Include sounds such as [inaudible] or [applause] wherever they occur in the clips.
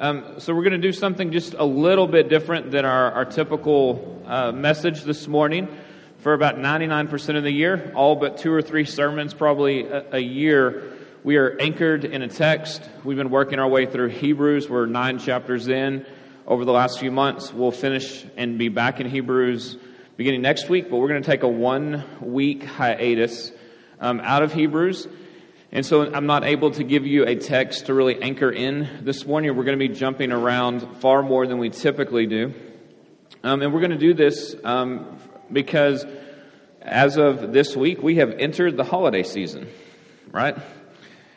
Um, so we're going to do something just a little bit different than our, our typical uh, message this morning. For about 99% of the year, all but two or three sermons, probably a, a year, we are anchored in a text. We've been working our way through Hebrews. We're nine chapters in over the last few months. We'll finish and be back in Hebrews beginning next week, but we're going to take a one week hiatus um, out of Hebrews and so I'm not able to give you a text to really anchor in this morning. We're going to be jumping around far more than we typically do. Um, and we're going to do this um, because as of this week, we have entered the holiday season, right?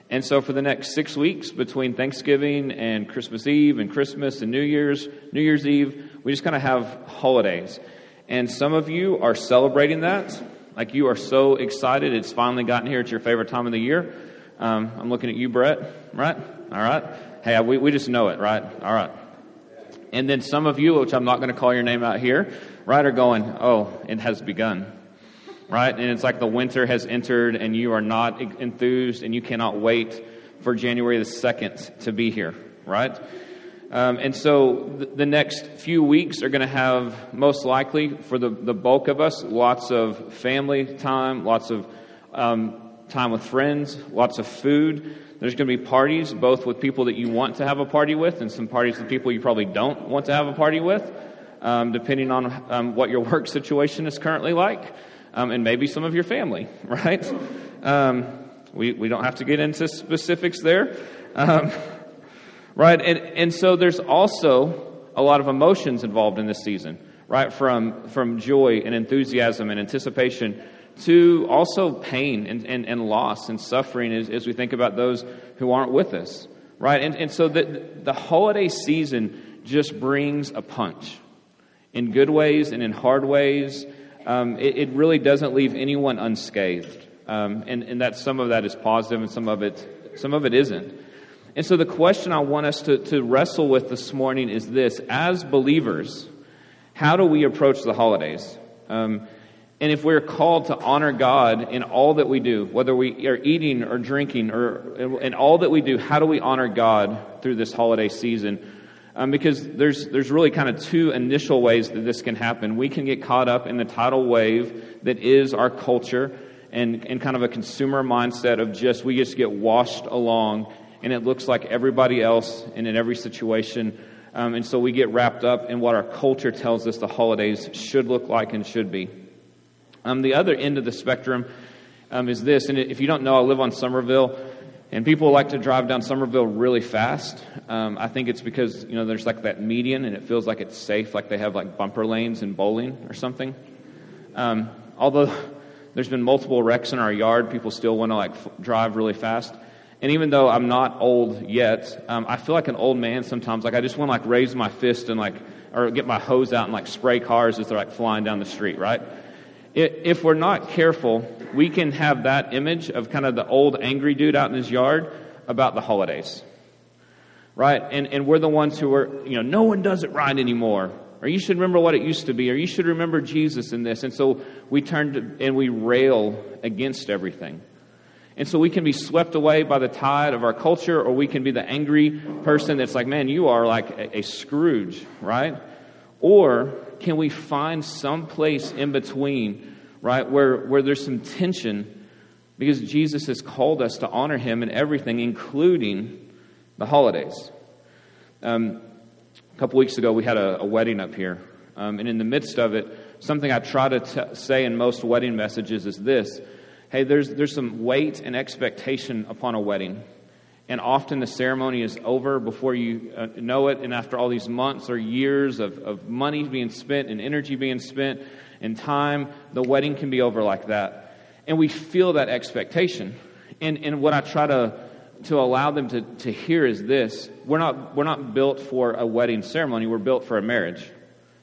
And so for the next six weeks between Thanksgiving and Christmas Eve and Christmas and New Year's, New Year's Eve, we just kind of have holidays. And some of you are celebrating that. Like you are so excited, it's finally gotten here. It's your favorite time of the year. Um, I'm looking at you, Brett, right? All right. Hey, we, we just know it, right? All right. And then some of you, which I'm not going to call your name out here, right, are going, oh, it has begun, right? And it's like the winter has entered and you are not enthused and you cannot wait for January the 2nd to be here, right? Um, and so the next few weeks are going to have, most likely, for the, the bulk of us, lots of family time, lots of um, time with friends, lots of food. There's going to be parties, both with people that you want to have a party with, and some parties with people you probably don't want to have a party with, um, depending on um, what your [laughs] work situation is currently like, um, and maybe some of your family, [laughs] right? Um, we, we don't have to get into specifics there. Right? And, and so there's also a lot of emotions involved in this season, right? From, from joy and enthusiasm and anticipation to also pain and, and, and loss and suffering as, as we think about those who aren't with us, right? And, and so the, the holiday season just brings a punch in good ways and in hard ways. Um, it, it, really doesn't leave anyone unscathed. Um, and, and that some of that is positive and some of it, some of it isn't. And so the question I want us to, to wrestle with this morning is this as believers, how do we approach the holidays? Um, and if we're called to honor God in all that we do, whether we are eating or drinking or in all that we do, how do we honor God through this holiday season? Um, because there's, there's really kind of two initial ways that this can happen. We can get caught up in the tidal wave that is our culture and, and kind of a consumer mindset of just, we just get washed along and it looks like everybody else and in every situation. Um, and so we get wrapped up in what our culture tells us the holidays should look like and should be. Um, the other end of the spectrum um, is this, and if you don't know, I live on Somerville, and people like to drive down Somerville really fast. Um, I think it's because you know there's like that median, and it feels like it's safe, like they have like bumper lanes in bowling or something. Um, although [laughs] there's been multiple wrecks in our yard, people still want to like f- drive really fast. And even though I'm not old yet, um, I feel like an old man sometimes. Like I just want to like raise my fist and like, or get my hose out and like spray cars as they're like flying down the street, right? If we're not careful, we can have that image of kind of the old angry dude out in his yard about the holidays, right? And, and we're the ones who are, you know, no one does it right anymore. Or you should remember what it used to be. Or you should remember Jesus in this. And so we turn to, and we rail against everything. And so we can be swept away by the tide of our culture, or we can be the angry person that's like, man, you are like a, a Scrooge, right? Or can we find some place in between, right, where, where there's some tension because Jesus has called us to honor him in everything, including the holidays. Um, a couple weeks ago, we had a, a wedding up here. Um, and in the midst of it, something I try to t- say in most wedding messages is this hey, there's, there's some weight and expectation upon a wedding. And often the ceremony is over before you uh, know it. And after all these months or years of, of money being spent and energy being spent and time, the wedding can be over like that. And we feel that expectation. And, and what I try to, to allow them to, to hear is this we're not, we're not built for a wedding ceremony, we're built for a marriage.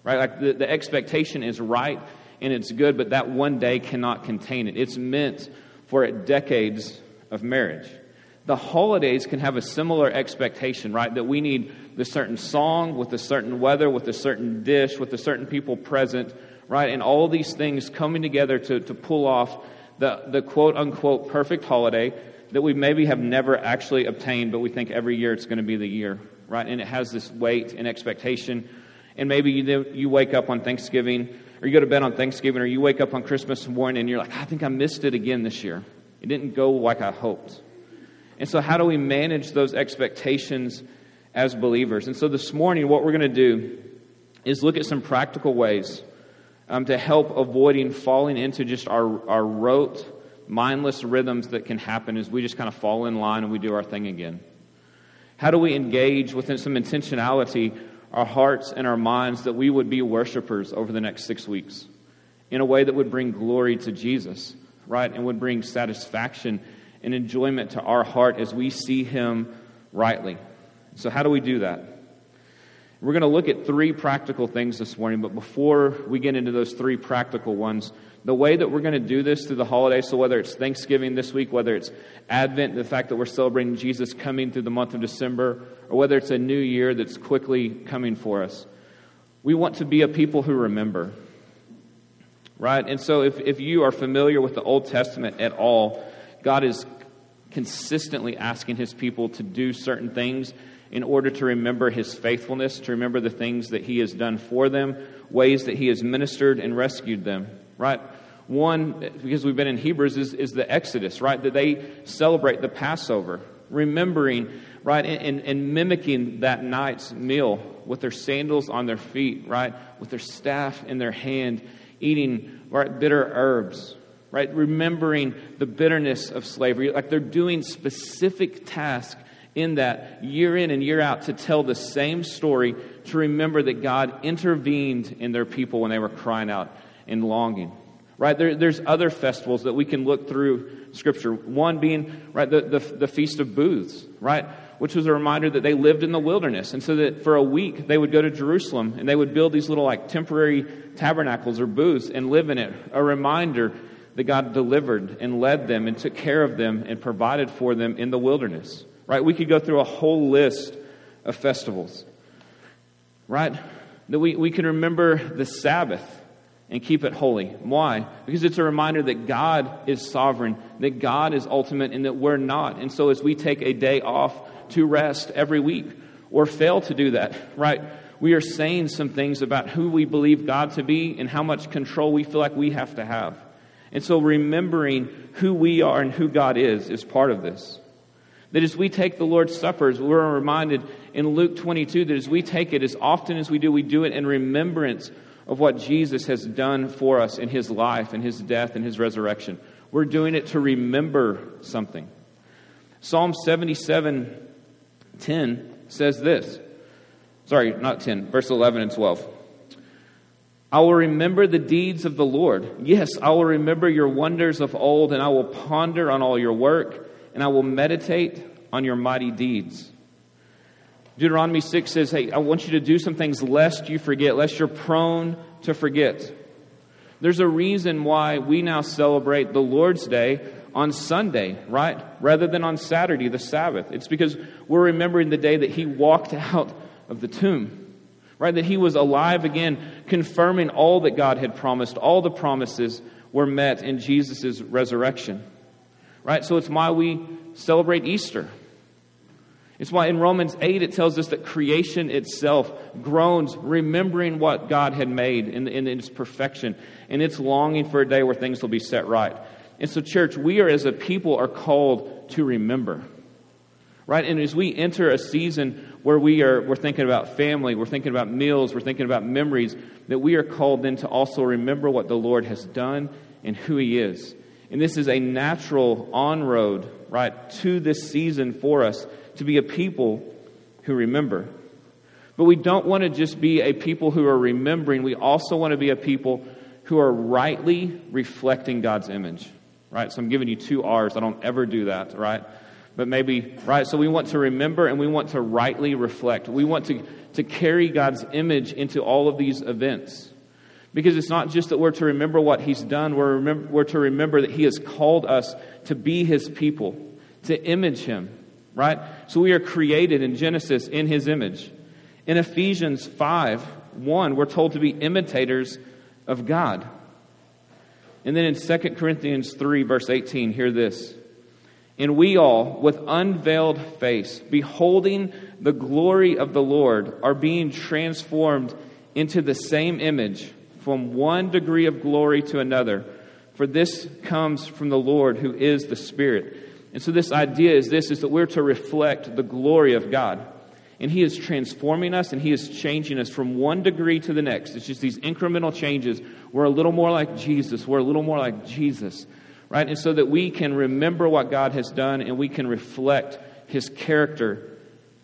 Right? Like the, the expectation is right and it's good, but that one day cannot contain it. It's meant for decades of marriage. The holidays can have a similar expectation, right? That we need the certain song with a certain weather, with a certain dish, with a certain people present, right? And all these things coming together to, to pull off the, the quote unquote perfect holiday that we maybe have never actually obtained, but we think every year it's going to be the year right? And it has this weight and expectation. And maybe you, you wake up on Thanksgiving, or you go to bed on Thanksgiving, or you wake up on Christmas morning and you're like, I think I missed it again this year. It didn't go like I hoped. And so, how do we manage those expectations as believers? And so, this morning, what we're going to do is look at some practical ways um, to help avoiding falling into just our, our rote, mindless rhythms that can happen as we just kind of fall in line and we do our thing again. How do we engage within some intentionality our hearts and our minds that we would be worshipers over the next six weeks in a way that would bring glory to Jesus, right? And would bring satisfaction and enjoyment to our heart as we see Him rightly. So, how do we do that? We're going to look at three practical things this morning, but before we get into those three practical ones, the way that we're going to do this through the holidays, so whether it's Thanksgiving this week, whether it's Advent, the fact that we're celebrating Jesus coming through the month of December, or whether it's a new year that's quickly coming for us, we want to be a people who remember. Right? And so if, if you are familiar with the Old Testament at all, God is consistently asking his people to do certain things in order to remember his faithfulness, to remember the things that he has done for them, ways that he has ministered and rescued them, right? One, because we've been in Hebrews, is, is the Exodus, right? That they celebrate the Passover, remembering, right, and, and, and mimicking that night's meal with their sandals on their feet, right, with their staff in their hand, eating, right, bitter herbs, right? Remembering the bitterness of slavery. Like they're doing specific tasks in that year in and year out to tell the same story, to remember that God intervened in their people when they were crying out and longing. Right? There, there's other festivals that we can look through Scripture. One being, right, the, the, the Feast of Booths, right? Which was a reminder that they lived in the wilderness. And so that for a week they would go to Jerusalem and they would build these little like temporary tabernacles or booths and live in it. A reminder that God delivered and led them and took care of them and provided for them in the wilderness. Right? We could go through a whole list of festivals. Right? That we, we can remember the Sabbath and keep it holy. Why? Because it's a reminder that God is sovereign, that God is ultimate, and that we're not. And so as we take a day off to rest every week or fail to do that, right? We are saying some things about who we believe God to be and how much control we feel like we have to have. And so remembering who we are and who God is is part of this. That as we take the Lord's Suppers, we're reminded in Luke 22 that as we take it, as often as we do, we do it in remembrance of what Jesus has done for us in his life and his death and his resurrection. We're doing it to remember something. Psalm 77 10 says this. Sorry, not 10, verse 11 and 12. I will remember the deeds of the Lord. Yes, I will remember your wonders of old, and I will ponder on all your work and I will meditate on your mighty deeds. Deuteronomy 6 says, Hey, I want you to do some things lest you forget, lest you're prone to forget. There's a reason why we now celebrate the Lord's Day on Sunday, right? Rather than on Saturday, the Sabbath. It's because we're remembering the day that He walked out of the tomb, right? That He was alive again, confirming all that God had promised. All the promises were met in Jesus' resurrection. Right? So it's why we celebrate Easter. It's why in Romans 8 it tells us that creation itself groans, remembering what God had made in, in, its perfection, and it's longing for a day where things will be set right. And so, church, we are as a people are called to remember. Right? And as we enter a season where we are we're thinking about family, we're thinking about meals, we're thinking about memories, that we are called then to also remember what the Lord has done and who He is. And this is a natural on road, right, to this season for us to be a people who remember. But we don't want to just be a people who are remembering. We also want to be a people who are rightly reflecting God's image, right? So I'm giving you two R's. I don't ever do that, right? But maybe, right? So we want to remember and we want to rightly reflect. We want to, to carry God's image into all of these events. Because it's not just that we're to remember what He's done, we're, remember, we're to remember that He has called us to be His people, to image Him, right? So we are created in Genesis in His image. In Ephesians 5 1, we're told to be imitators of God. And then in 2 Corinthians 3, verse 18, hear this. And we all, with unveiled face, beholding the glory of the Lord, are being transformed into the same image from one degree of glory to another. For this comes from the Lord who is the Spirit. And so this idea is this is that we're to reflect the glory of God. And he is transforming us and he is changing us from one degree to the next. It's just these incremental changes. We're a little more like Jesus. We're a little more like Jesus right? And so that we can remember what God has done and we can reflect his character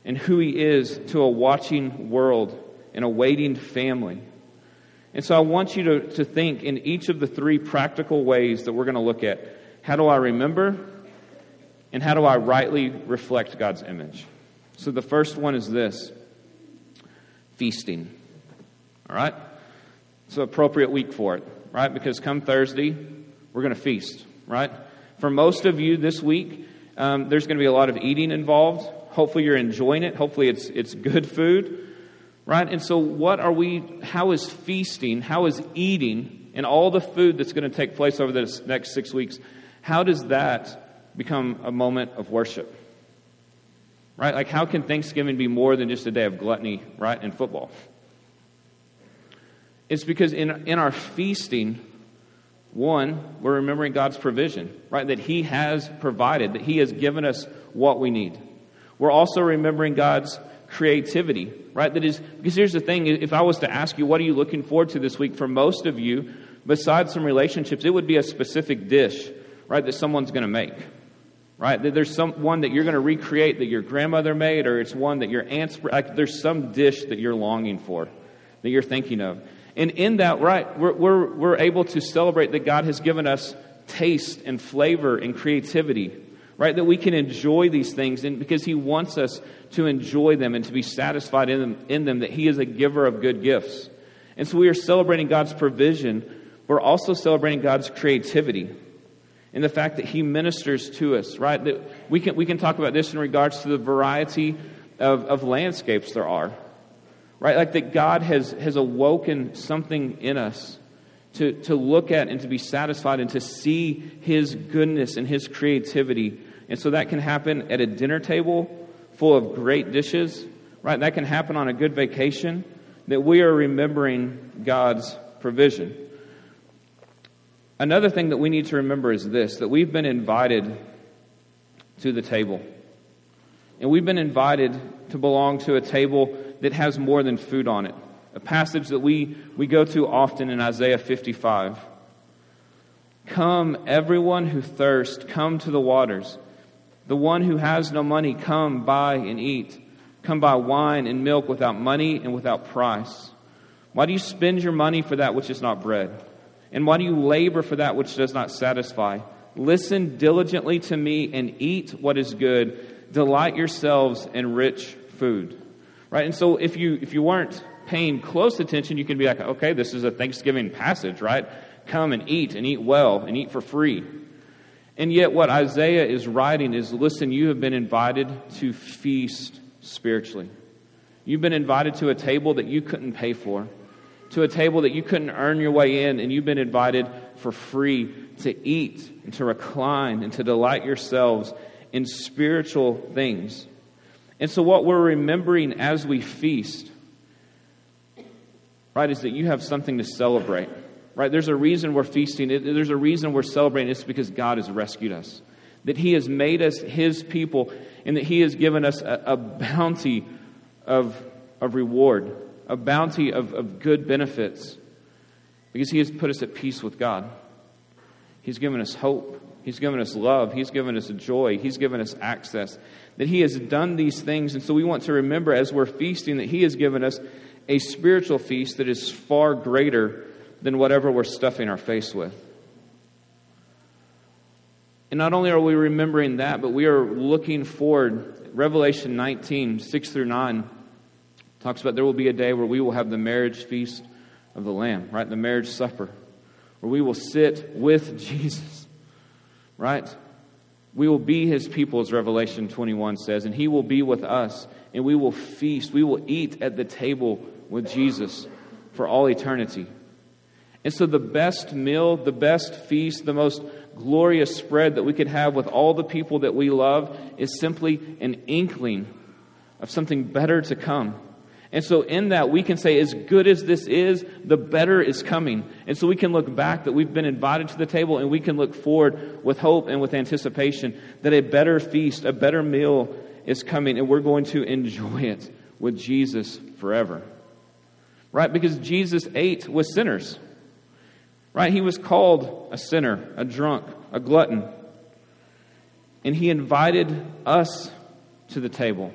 and who he is to a watching world and a waiting family. And so I want you to, to think in each of the three practical ways that we're going to look at how do I remember and how do I rightly reflect God's image? So the first one is this feasting. All right? It's an appropriate week for it, right? Because come Thursday, we're going to feast right? For most of you this week, um, there's going to be a lot of eating involved. Hopefully, you're enjoying it. Hopefully, it's, it's good food, right? And so, what are we, how is feasting, how is eating, and all the food that's going to take place over the next six weeks, how does that become a moment of worship? Right? Like, how can Thanksgiving be more than just a day of gluttony, right, and football? It's because in, in our feasting, one, we're remembering God's provision, right? That He has provided, that He has given us what we need. We're also remembering God's creativity, right? That is, because here's the thing if I was to ask you, what are you looking forward to this week? For most of you, besides some relationships, it would be a specific dish, right, that someone's going to make, right? That there's some one that you're going to recreate that your grandmother made, or it's one that your aunt's, like, there's some dish that you're longing for, that you're thinking of. And in that, right, we're, we're, we're able to celebrate that God has given us taste and flavor and creativity, right? That we can enjoy these things and because He wants us to enjoy them and to be satisfied in them, in them, that He is a giver of good gifts. And so we are celebrating God's provision. We're also celebrating God's creativity and the fact that He ministers to us, right? That we can, we can talk about this in regards to the variety of, of landscapes there are right? Like that God has, has awoken something in us to, to look at and to be satisfied and to see His goodness and His creativity. And so that can happen at a dinner table full of great dishes, right? That can happen on a good vacation, that we are remembering God's provision. Another thing that we need to remember is this that we've been invited to the table. And we've been invited to belong to a table that has more than food on it. A passage that we, we go to often in Isaiah 55. Come, everyone who thirsts, come to the waters. The one who has no money, come buy and eat. Come buy wine and milk without money and without price. Why do you spend your money for that which is not bread? And why do you labor for that which does not satisfy? Listen diligently to me and eat what is good. Delight yourselves in rich food. Right? And so if you if you weren't paying close attention, you can be like, okay, this is a Thanksgiving passage, right? Come and eat and eat well and eat for free. And yet what Isaiah is writing is listen, you have been invited to feast spiritually. You've been invited to a table that you couldn't pay for, to a table that you couldn't earn your way in, and you've been invited for free to eat and to recline and to delight yourselves in spiritual things. And so, what we're remembering as we feast, right, is that you have something to celebrate. Right? There's a reason we're feasting. There's a reason we're celebrating. It's because God has rescued us. That He has made us His people, and that He has given us a, a bounty of, of reward, a bounty of, of good benefits, because He has put us at peace with God. He's given us hope. He's given us love. He's given us joy. He's given us access that He has done these things. And so we want to remember as we're feasting that He has given us a spiritual feast that is far greater than whatever we're stuffing our face with. And not only are we remembering that, but we are looking forward. Revelation 19, 6 through 9, talks about there will be a day where we will have the marriage feast of the Lamb, right? The marriage supper, where we will sit with [laughs] Jesus, right? We will be his people, as Revelation 21 says, and he will be with us, and we will feast. We will eat at the table with Jesus for all eternity. And so, the best meal, the best feast, the most glorious spread that we could have with all the people that we love is simply an inkling of something better to come. And so, in that, we can say, as good as this is, the better is coming. And so, we can look back that we've been invited to the table, and we can look forward with hope and with anticipation that a better feast, a better meal is coming, and we're going to enjoy it with Jesus forever. Right? Because Jesus ate with sinners. Right? He was called a sinner, a drunk, a glutton. And he invited us to the table,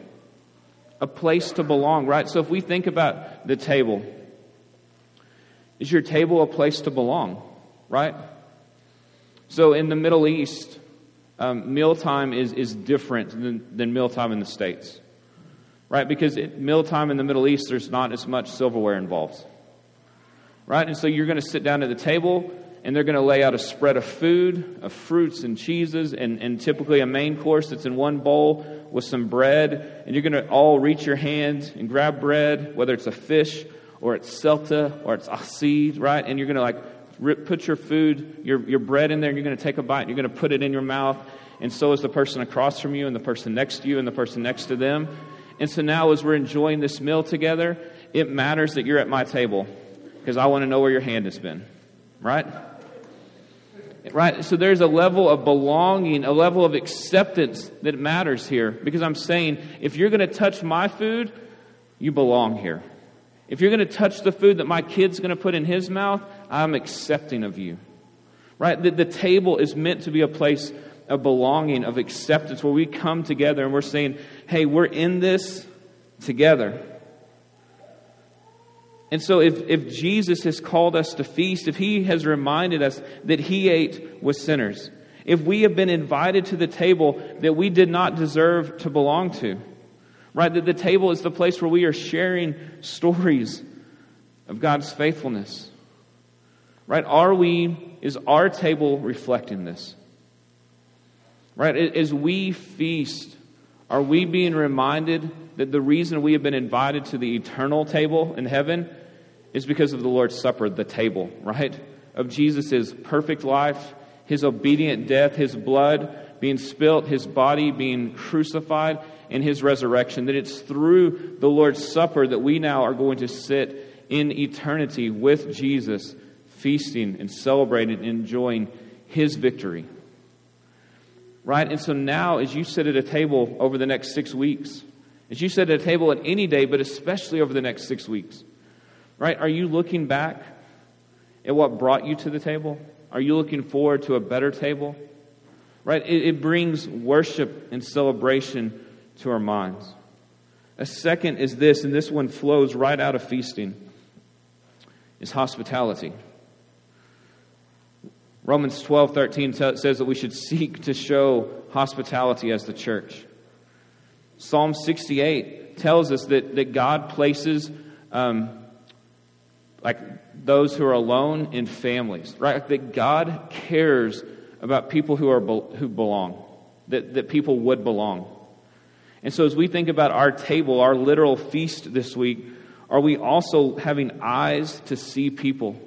a place to belong, right? So if we think about the table, is your table a place to belong, right? So in the Middle East, um, mealtime is, is different than, than mealtime in the States, right? Because at mealtime in the Middle East, there's not as much silverware involved right? And so you're going to sit down at the table and they're going to lay out a spread of food, of fruits and cheeses, and, and typically a main course that's in one bowl with some bread. And you're going to all reach your hand and grab bread, whether it's a fish or it's selta or it's asid, right? And you're going to like rip, put your food, your, your bread in there, and you're going to take a bite and you're going to put it in your mouth. And so is the person across from you, and the person next to you, and the person next to them. And so now, as we're enjoying this meal together, it matters that you're at my table because I want to know where your hand has been. Right? Right? So there's a level of belonging, a level of acceptance that matters here because I'm saying if you're going to touch my food, you belong here. If you're going to touch the food that my kid's going to put in his mouth, I'm accepting of you. Right? The, the table is meant to be a place of belonging, of acceptance, where we come together and we're saying, hey, we're in this together. And so, if, if Jesus has called us to feast, if he has reminded us that he ate with sinners, if we have been invited to the table that we did not deserve to belong to, right? That the table is the place where we are sharing stories of God's faithfulness, right? Are we, is our table reflecting this? Right? As we feast, are we being reminded that the reason we have been invited to the eternal table in heaven is because of the Lord's Supper, the table, right? Of Jesus' perfect life, his obedient death, his blood being spilt, his body being crucified, and his resurrection. That it's through the Lord's Supper that we now are going to sit in eternity with Jesus, feasting and celebrating and enjoying his victory. Right? And so now, as you sit at a table over the next six weeks, as you sit at a table at any day, but especially over the next six weeks, Right? Are you looking back at what brought you to the table? Are you looking forward to a better table? Right? It, it brings worship and celebration to our minds. A second is this, and this one flows right out of feasting, is hospitality. Romans 12, 13 t- says that we should seek to show hospitality as the church. Psalm 68 tells us that, that God places um, like those who are alone in families, right? That God cares about people who are who belong, that, that people would belong. And so as we think about our table, our literal feast this week, are we also having eyes to see people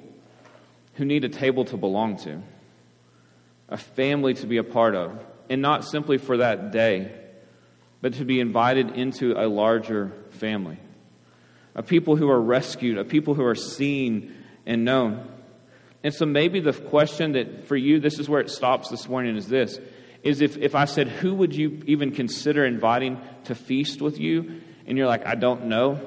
who need a table to belong to, a family to be a part of, and not simply for that day, but to be invited into a larger family? a people who are rescued, a people who are seen and known. And so maybe the question that for you, this is where it stops this morning, is this is if, if I said, Who would you even consider inviting to feast with you? And you're like, I don't know.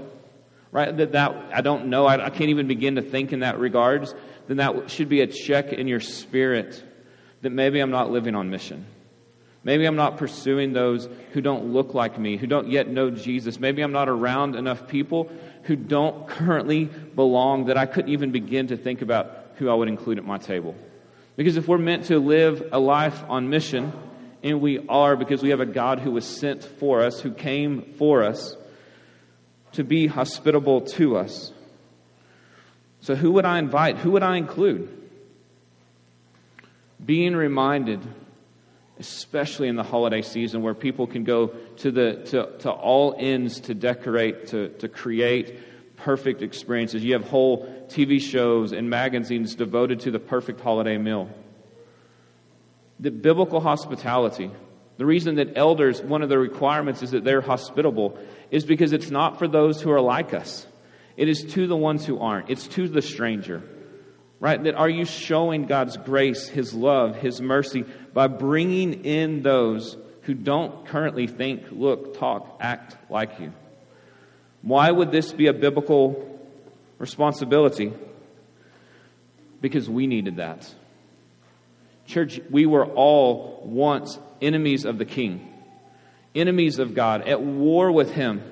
Right? That, that I don't know. I, I can't even begin to think in that regards. Then that should be a check in your spirit that maybe I'm not living on mission. Maybe I'm not pursuing those who don't look like me, who don't yet know Jesus. Maybe I'm not around enough people who don't currently belong that I couldn't even begin to think about who I would include at my table. Because if we're meant to live a life on mission, and we are because we have a God who was sent for us, who came for us to be hospitable to us. So, who would I invite? Who would I include? Being reminded especially in the holiday season where people can go to, the, to, to all ends to decorate, to, to create, perfect experiences. You have whole TV shows and magazines devoted to the perfect holiday meal. The biblical hospitality, the reason that elders, one of the requirements is that they're hospitable, is because it's not for those who are like us. It is to the ones who aren't. It's to the stranger. Right? That are you showing God's grace, His love, His mercy by bringing in those who don't currently think, look, talk, act like you? Why would this be a biblical responsibility? Because we needed that. Church, we were all once enemies of the King, enemies of God, at war with Him.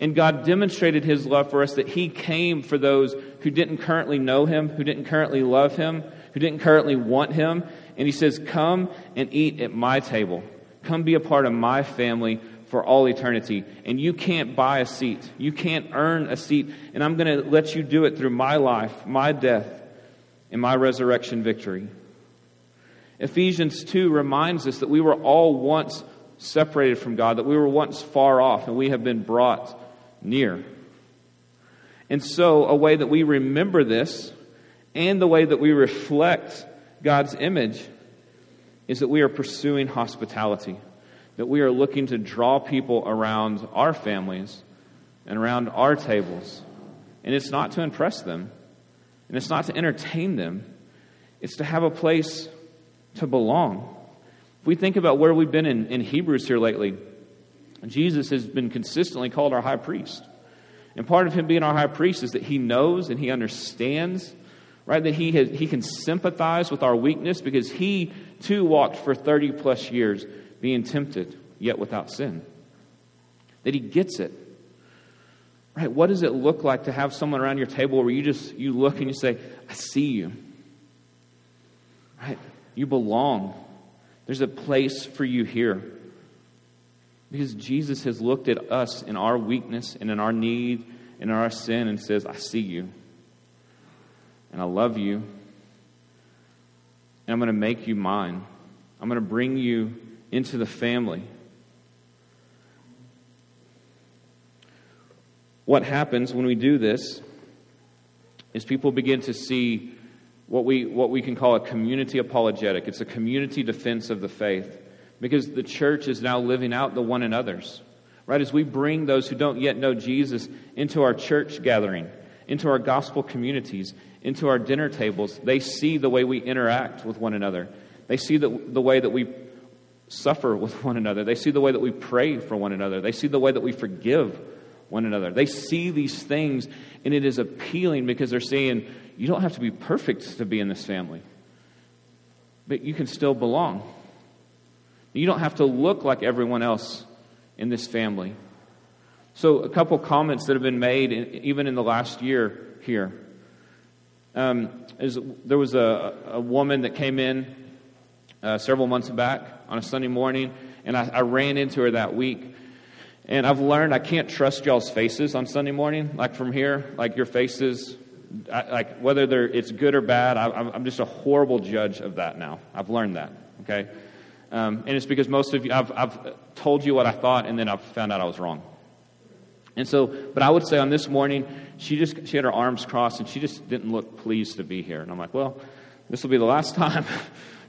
And God demonstrated His love for us that He came for those who didn't currently know Him, who didn't currently love Him, who didn't currently want Him. And He says, Come and eat at my table. Come be a part of my family for all eternity. And you can't buy a seat. You can't earn a seat. And I'm going to let you do it through my life, my death, and my resurrection victory. Ephesians 2 reminds us that we were all once separated from God, that we were once far off, and we have been brought near. And so, a way that we remember this and the way that we reflect God's image is that we are pursuing hospitality, that we are looking to draw people around our families and around our tables. And it's not to impress them, and it's not to entertain them, it's to have a place to belong. If we think about where we've been in, in Hebrews here lately, Jesus has been consistently called our high priest. And part of him being our high priest is that he knows and he understands, right? That he, has, he can sympathize with our weakness because he too walked for 30 plus years being tempted, yet without sin. That he gets it. Right? What does it look like to have someone around your table where you just you look and you say, I see you. Right? You belong. There's a place for you here. Because Jesus has looked at us in our weakness and in our need and in our sin and says, I see you. And I love you. And I'm going to make you mine. I'm going to bring you into the family. What happens when we do this is people begin to see what we, what we can call a community apologetic. It's a community defense of the faith because the church is now living out the one another's. Right? As we bring those who don't yet know Jesus into our church gathering, into our gospel communities, into our dinner tables, they see the way we interact with one another. They see the, the way that we suffer with one another. They see the way that we pray for one another. They see the way that we forgive one another. They see these things, and it is appealing because they're saying, you don't have to be perfect to be in this family, but you can still belong. You don't have to look like everyone else in this family. So, a couple comments that have been made, even in the last year here. Um, is, there was a, a woman that came in uh, several months back on a Sunday morning, and I, I ran into her that week. And I've learned I can't trust y'all's faces on Sunday morning, like from here, like your faces I, like whether they're, it's good or bad, I, am just a horrible judge of that now. I've learned that. Okay, um, and it's because most of you, I've, I've told you what I thought, and then I've found out I was wrong. And so, but I would say on this morning, she just she had her arms crossed, and she just didn't look pleased to be here. And I'm like, well, this will be the last [laughs] time,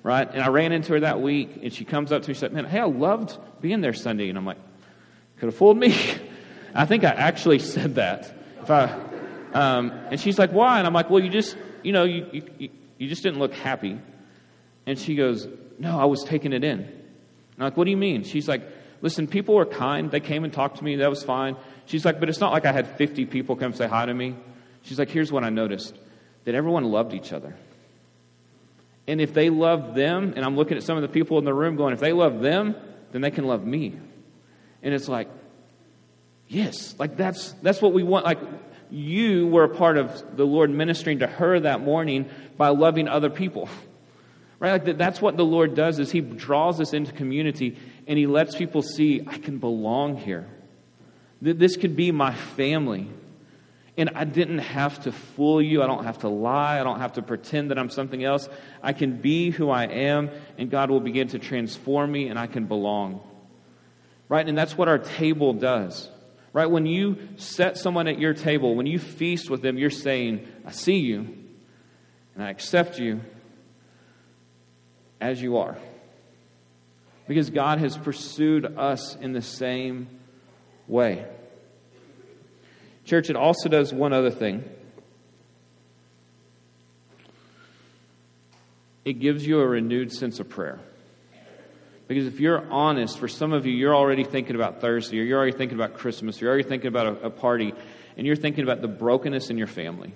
right? And I ran into her that week, and she comes up to me, and said, "Man, hey, I loved being there Sunday." And I'm like, could have fooled me. [laughs] I think I actually said that. If I um, and she's like, why? And I'm like, well, you just, you know, you, you, you just didn't look happy. And she goes, no, I was taking it in. I'm like, what do you mean? She's like, listen, people were kind. They came and talked to me. That was fine. She's like, but it's not like I had 50 people come say hi to me. She's like, here's what I noticed that everyone loved each other. And if they love them, and I'm looking at some of the people in the room going, if they love them, then they can love me. And it's like, yes, like that's that's what we want. Like you were a part of the Lord ministering to her that morning by loving other people. Right? Like that's what the Lord does is he draws us into community and he lets people see I can belong here. This could be my family. And I didn't have to fool you. I don't have to lie. I don't have to pretend that I'm something else. I can be who I am, and God will begin to transform me, and I can belong. Right? And that's what our table does. Right? When you set someone at your table, when you feast with them, you're saying, I see you and I accept you as you are. Because God has pursued us in the same way. Church, it also does one other thing. It gives you a renewed sense of prayer. Because if you're honest, for some of you, you're already thinking about Thursday, or you're already thinking about Christmas, or you're already thinking about a, a party, and you're thinking about the brokenness in your family.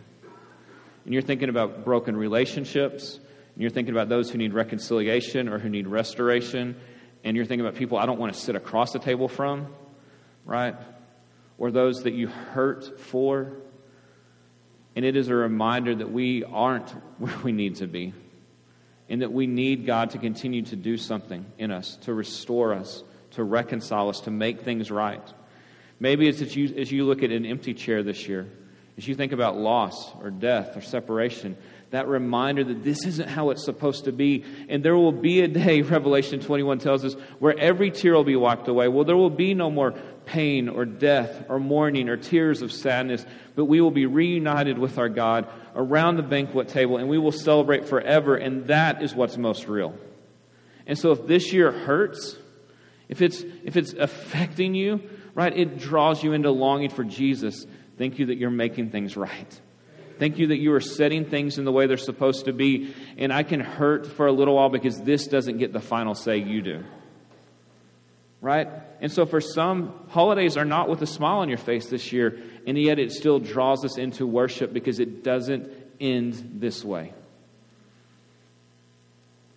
And you're thinking about broken relationships, and you're thinking about those who need reconciliation or who need restoration, and you're thinking about people I don't want to sit across the table from, right? Or those that you hurt for. And it is a reminder that we aren't where we need to be and that we need God to continue to do something in us, to restore us, to reconcile us, to make things right. Maybe it's as you, as you look at an empty chair this year, as you think about loss or death or separation, that reminder that this isn't how it's supposed to be. And there will be a day, [laughs] Revelation 21 tells us, where every tear will be wiped away. Well, there will be no more pain or death or mourning or tears of sadness, but we will be reunited with our God around the banquet table and we will celebrate forever, and that is what's most real. And so if this year hurts, if it's, if it's affecting you, right, it draws you into longing for Jesus. Thank you that you're making things right. Thank you that you are setting things in the way they're supposed to be. And I can hurt for a little while because this doesn't get the final say you do right? And so for some, holidays are not with a smile on your face this year, and yet it still draws us into worship because it doesn't end this way.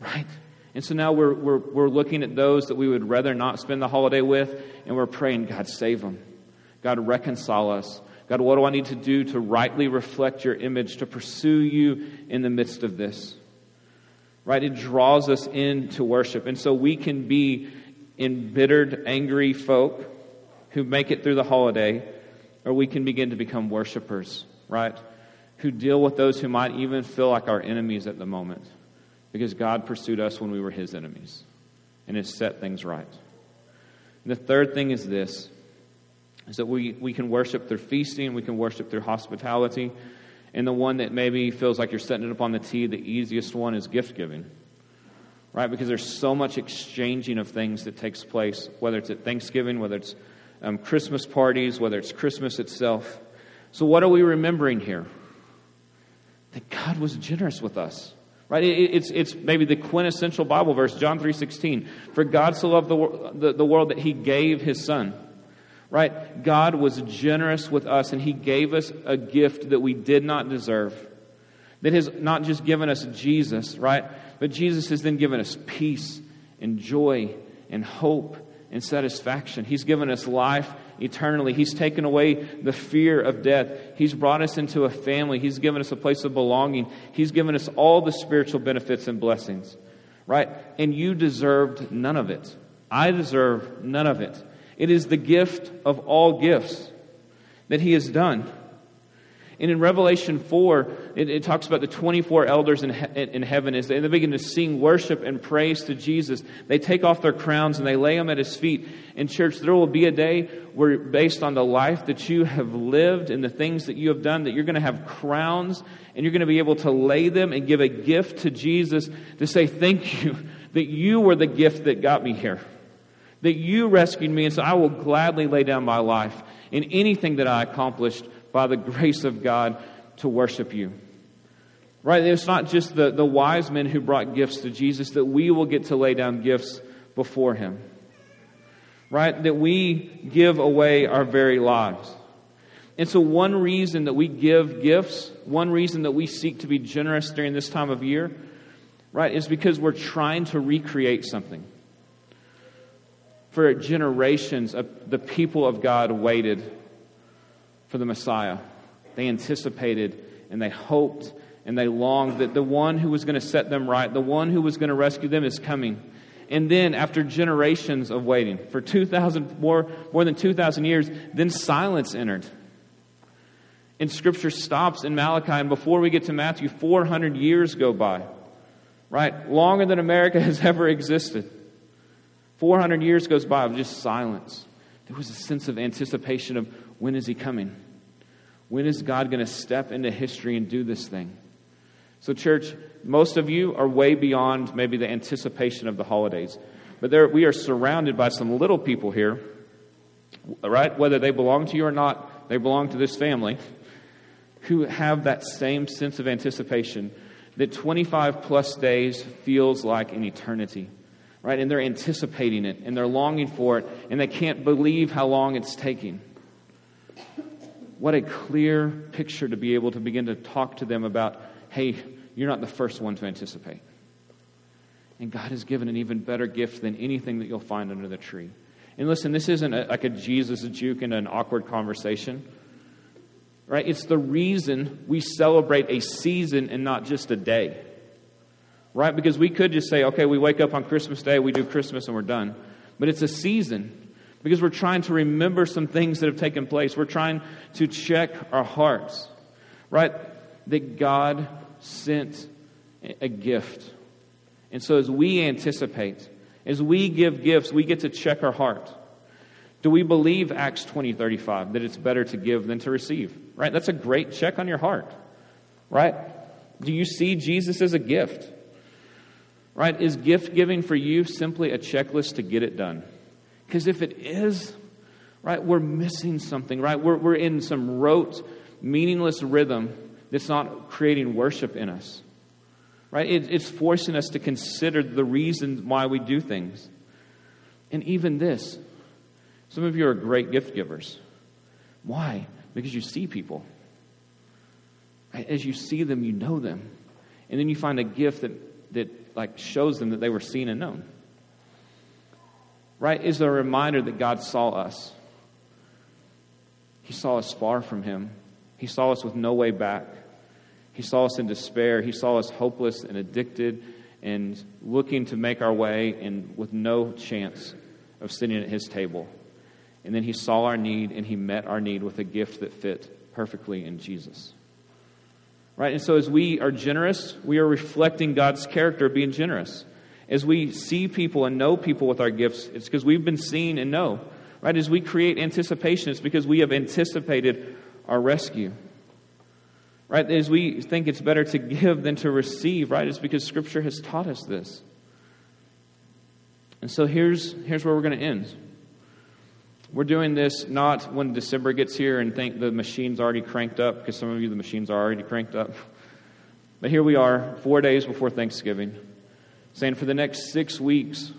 Right? And so now we're, we're, we're looking at those that we would rather not spend the holiday with, and we're praying, God, save them. God, reconcile us. God, what do I need to do to rightly reflect your image, to pursue you in the midst of this? Right? It draws us into worship. And so we can be embittered, angry folk who make it through the holiday, or we can begin to become worshipers, right? Who deal with those who might even feel like our enemies at the moment because God pursued us when we were his enemies and has set things right. And the third thing is this is that we, we can worship through feasting, we can worship through hospitality. And the one that maybe feels like you're setting it up on the tee, the easiest one is gift giving right? Because there's so much exchanging of things that takes place, whether it's at Thanksgiving, whether it's um, Christmas parties, whether it's Christmas itself. So, what are we remembering here? That God was generous with us. Right? It, it's, it's maybe the quintessential Bible verse, John 3.16. For God so loved the, the, the world that he gave his son. Right? God was generous with us and he gave us a gift that we did not deserve. That has not just given us Jesus, right? But Jesus has then given us peace and joy and hope and satisfaction. He's given us life eternally. He's taken away the fear of death. He's brought us into a family. He's given us a place of belonging. He's given us all the spiritual benefits and blessings, right? And you deserved none of it. I deserve none of it. It is the gift of all gifts that He has done. And in Revelation 4, it, it talks about the 24 elders in, he, in heaven as they, they begin to sing worship and praise to Jesus. They take off their crowns and they lay them at his feet. In church, there will be a day where, based on the life that you have lived and the things that you have done, that you're going to have crowns and you're going to be able to lay them and give a gift to Jesus to say, Thank you that you were the gift that got me here. That you rescued me, and so I will gladly lay down my life in anything that I accomplished by the grace of God to worship you. Right? It's not just the, the wise men who brought gifts to Jesus, that we will get to lay down gifts before him. Right? That we give away our very lives. And so, one reason that we give gifts, one reason that we seek to be generous during this time of year, right, is because we're trying to recreate something. For generations, the people of God waited for the Messiah. They anticipated and they hoped and they longed that the one who was going to set them right, the one who was going to rescue them, is coming. And then, after generations of waiting, for 2,000, more, more than 2,000 years, then silence entered. And Scripture stops in Malachi, and before we get to Matthew, 400 years go by. Right? Longer than America [laughs] has ever existed. 400 years goes by of just silence There was a sense of anticipation of when is he coming? When is God going to step into history and do this thing? So, church, most of you are way beyond maybe the anticipation of the holidays. But there, we are surrounded by some little people here, right? Whether they belong to you or not, they belong to this family, who have that same sense of anticipation that 25 plus days feels like an eternity, right? And they're anticipating it and they're longing for it and they can't believe how long it's taking. What a clear picture to be able to begin to talk to them about hey, you're not the first one to anticipate. And God has given an even better gift than anything that you'll find under the tree. And listen, this isn't a, like a Jesus juke in an awkward conversation. Right? It's the reason we celebrate a season and not just a day. Right? Because we could just say, okay, we wake up on Christmas Day, we do Christmas, and we're done. But it's a season because we're trying to remember some things that have taken place. We're trying to check our hearts. Right? That God sent a gift. And so as we anticipate, as we give gifts, we get to check our heart. Do we believe Acts 20, 35, that it's better to give than to receive? Right? That's a great check on your heart. Right? Do you see Jesus as a gift? Right? Is gift giving for you simply a checklist to get it done? Because if it is, right, we're missing something, right? We're, we're in some rote, meaningless rhythm that's not creating worship in us. Right? It, it's forcing us to consider the reasons why we do things. And even this, some of you are great gift givers. Why? Because you see people. Right? As you see them, you know them. And then you find a gift that, that like shows them that they were seen and known. Right? Is a reminder that God saw us. He saw us far from Him. He saw us with no way back. He saw us in despair. He saw us hopeless and addicted and looking to make our way and with no chance of sitting at His table. And then He saw our need and He met our need with a gift that fit perfectly in Jesus. Right? And so as we are generous, we are reflecting God's character of being generous. As we see people and know people with our gifts, it's because we've been seen and know. Right? As we create anticipation, it's because we have anticipated our rescue. Right? As we think it's better to give than to receive, right? It's because Scripture has taught us this. And so here's, here's where we're going to end. We're doing this not when December gets here and think the machine's already cranked up, because some of you, the machine's are already cranked up. But here we are, four days before Thanksgiving, saying for the next six weeks,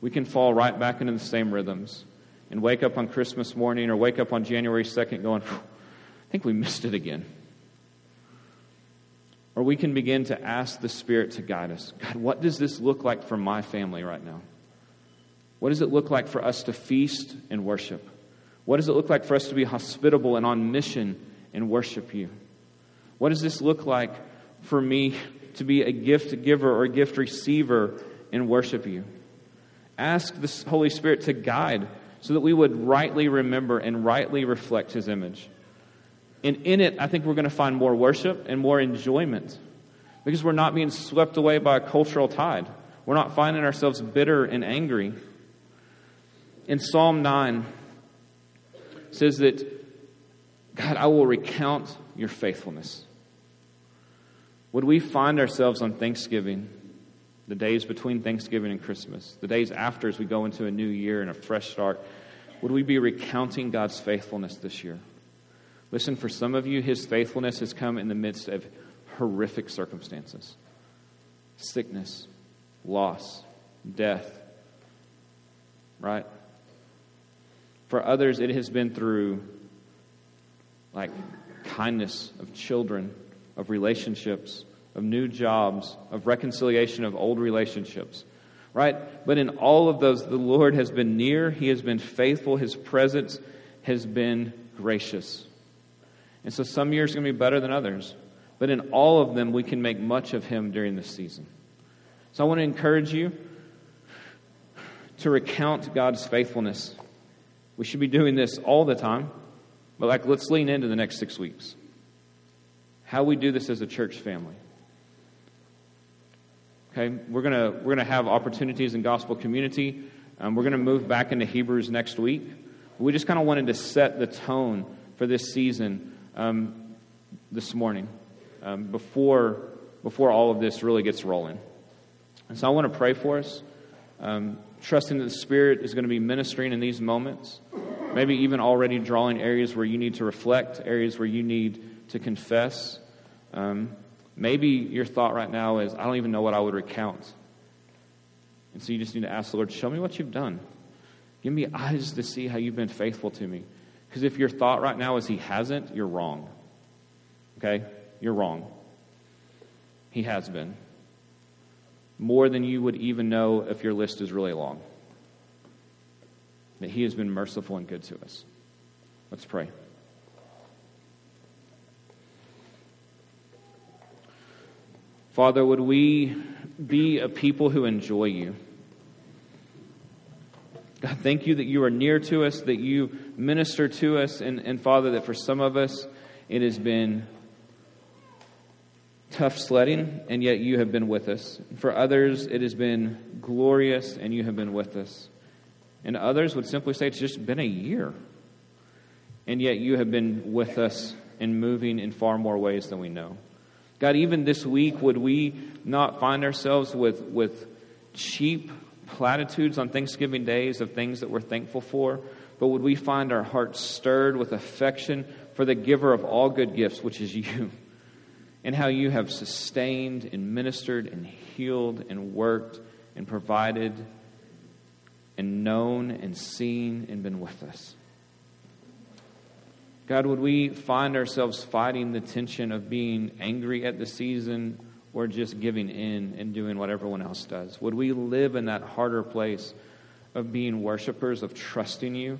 we can fall right back into the same rhythms and wake up on Christmas morning or wake up on January 2nd going, I think we missed it again. Or we can begin to ask the Spirit to guide us. God, what does this look like for my family right now? What does it look like for us to feast and worship? What does it look like for us to be hospitable and on mission and worship you? What does this look like for me to be a gift giver or a gift receiver and worship you? Ask the Holy Spirit to guide so that we would rightly remember and rightly reflect His image. And in it, I think we're going to find more worship and more enjoyment because we're not being swept away by a cultural tide. We're not finding ourselves bitter and angry. In Psalm 9, says that, God, I will recount your faithfulness. Would we find ourselves on Thanksgiving, the days between Thanksgiving and Christmas, the days after as we go into a new year and a fresh start, would we be recounting God's faithfulness this year? Listen, for some of you, his faithfulness has come in the midst of horrific circumstances sickness, loss, death, right? For others, it has been through like kindness of children, of relationships, of new jobs, of reconciliation of old relationships, right? But in all of those, the Lord has been near, He has been faithful, His presence has been gracious. And so some years are going to be better than others. But in all of them, we can make much of Him during this season. So I want to encourage you to recount God's faithfulness. We should be doing this all the time. But like let's lean into the next six weeks. How we do this as a church family. Okay, we're gonna we're gonna have opportunities in gospel community. Um, we're gonna move back into Hebrews next week. We just kind of wanted to set the tone for this season um, this morning um, before, before all of this really gets rolling. And so I want to pray for us, um, trusting that the Spirit is going to be ministering in these moments, maybe even already drawing areas where you need to reflect, areas where you need to confess. Um, maybe your thought right now is, I don't even know what I would recount. And so you just need to ask the Lord, show me what you've done. Give me eyes to see how you've been faithful to me. Because if your thought right now is he hasn't, you're wrong. Okay? You're wrong. He has been. More than you would even know if your list is really long. That he has been merciful and good to us. Let's pray. Father, would we be a people who enjoy you? God, thank you that you are near to us, that you minister to us, and, and Father, that for some of us it has been tough sledding, and yet you have been with us. For others, it has been glorious, and you have been with us. And others would simply say it's just been a year, and yet you have been with us and moving in far more ways than we know. God, even this week, would we not find ourselves with, with cheap platitudes on Thanksgiving days of things that we're thankful for, but would we find our hearts stirred with affection for the giver of all good gifts, which is you, and how you have sustained and ministered and healed and worked and provided and known and seen and been with us. God, would we find ourselves fighting the tension of being angry at the season or just giving in and doing what everyone else does? Would we live in that harder place of being worshipers, of trusting you?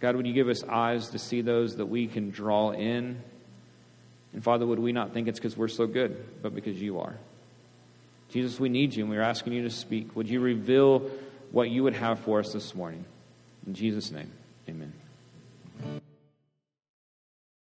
God, would you give us eyes to see those that we can draw in? And Father, would we not think it's because we're so good, but because you are? Jesus, we need you, and we're asking you to speak. Would you reveal what you would have for us this morning? In Jesus' name, amen.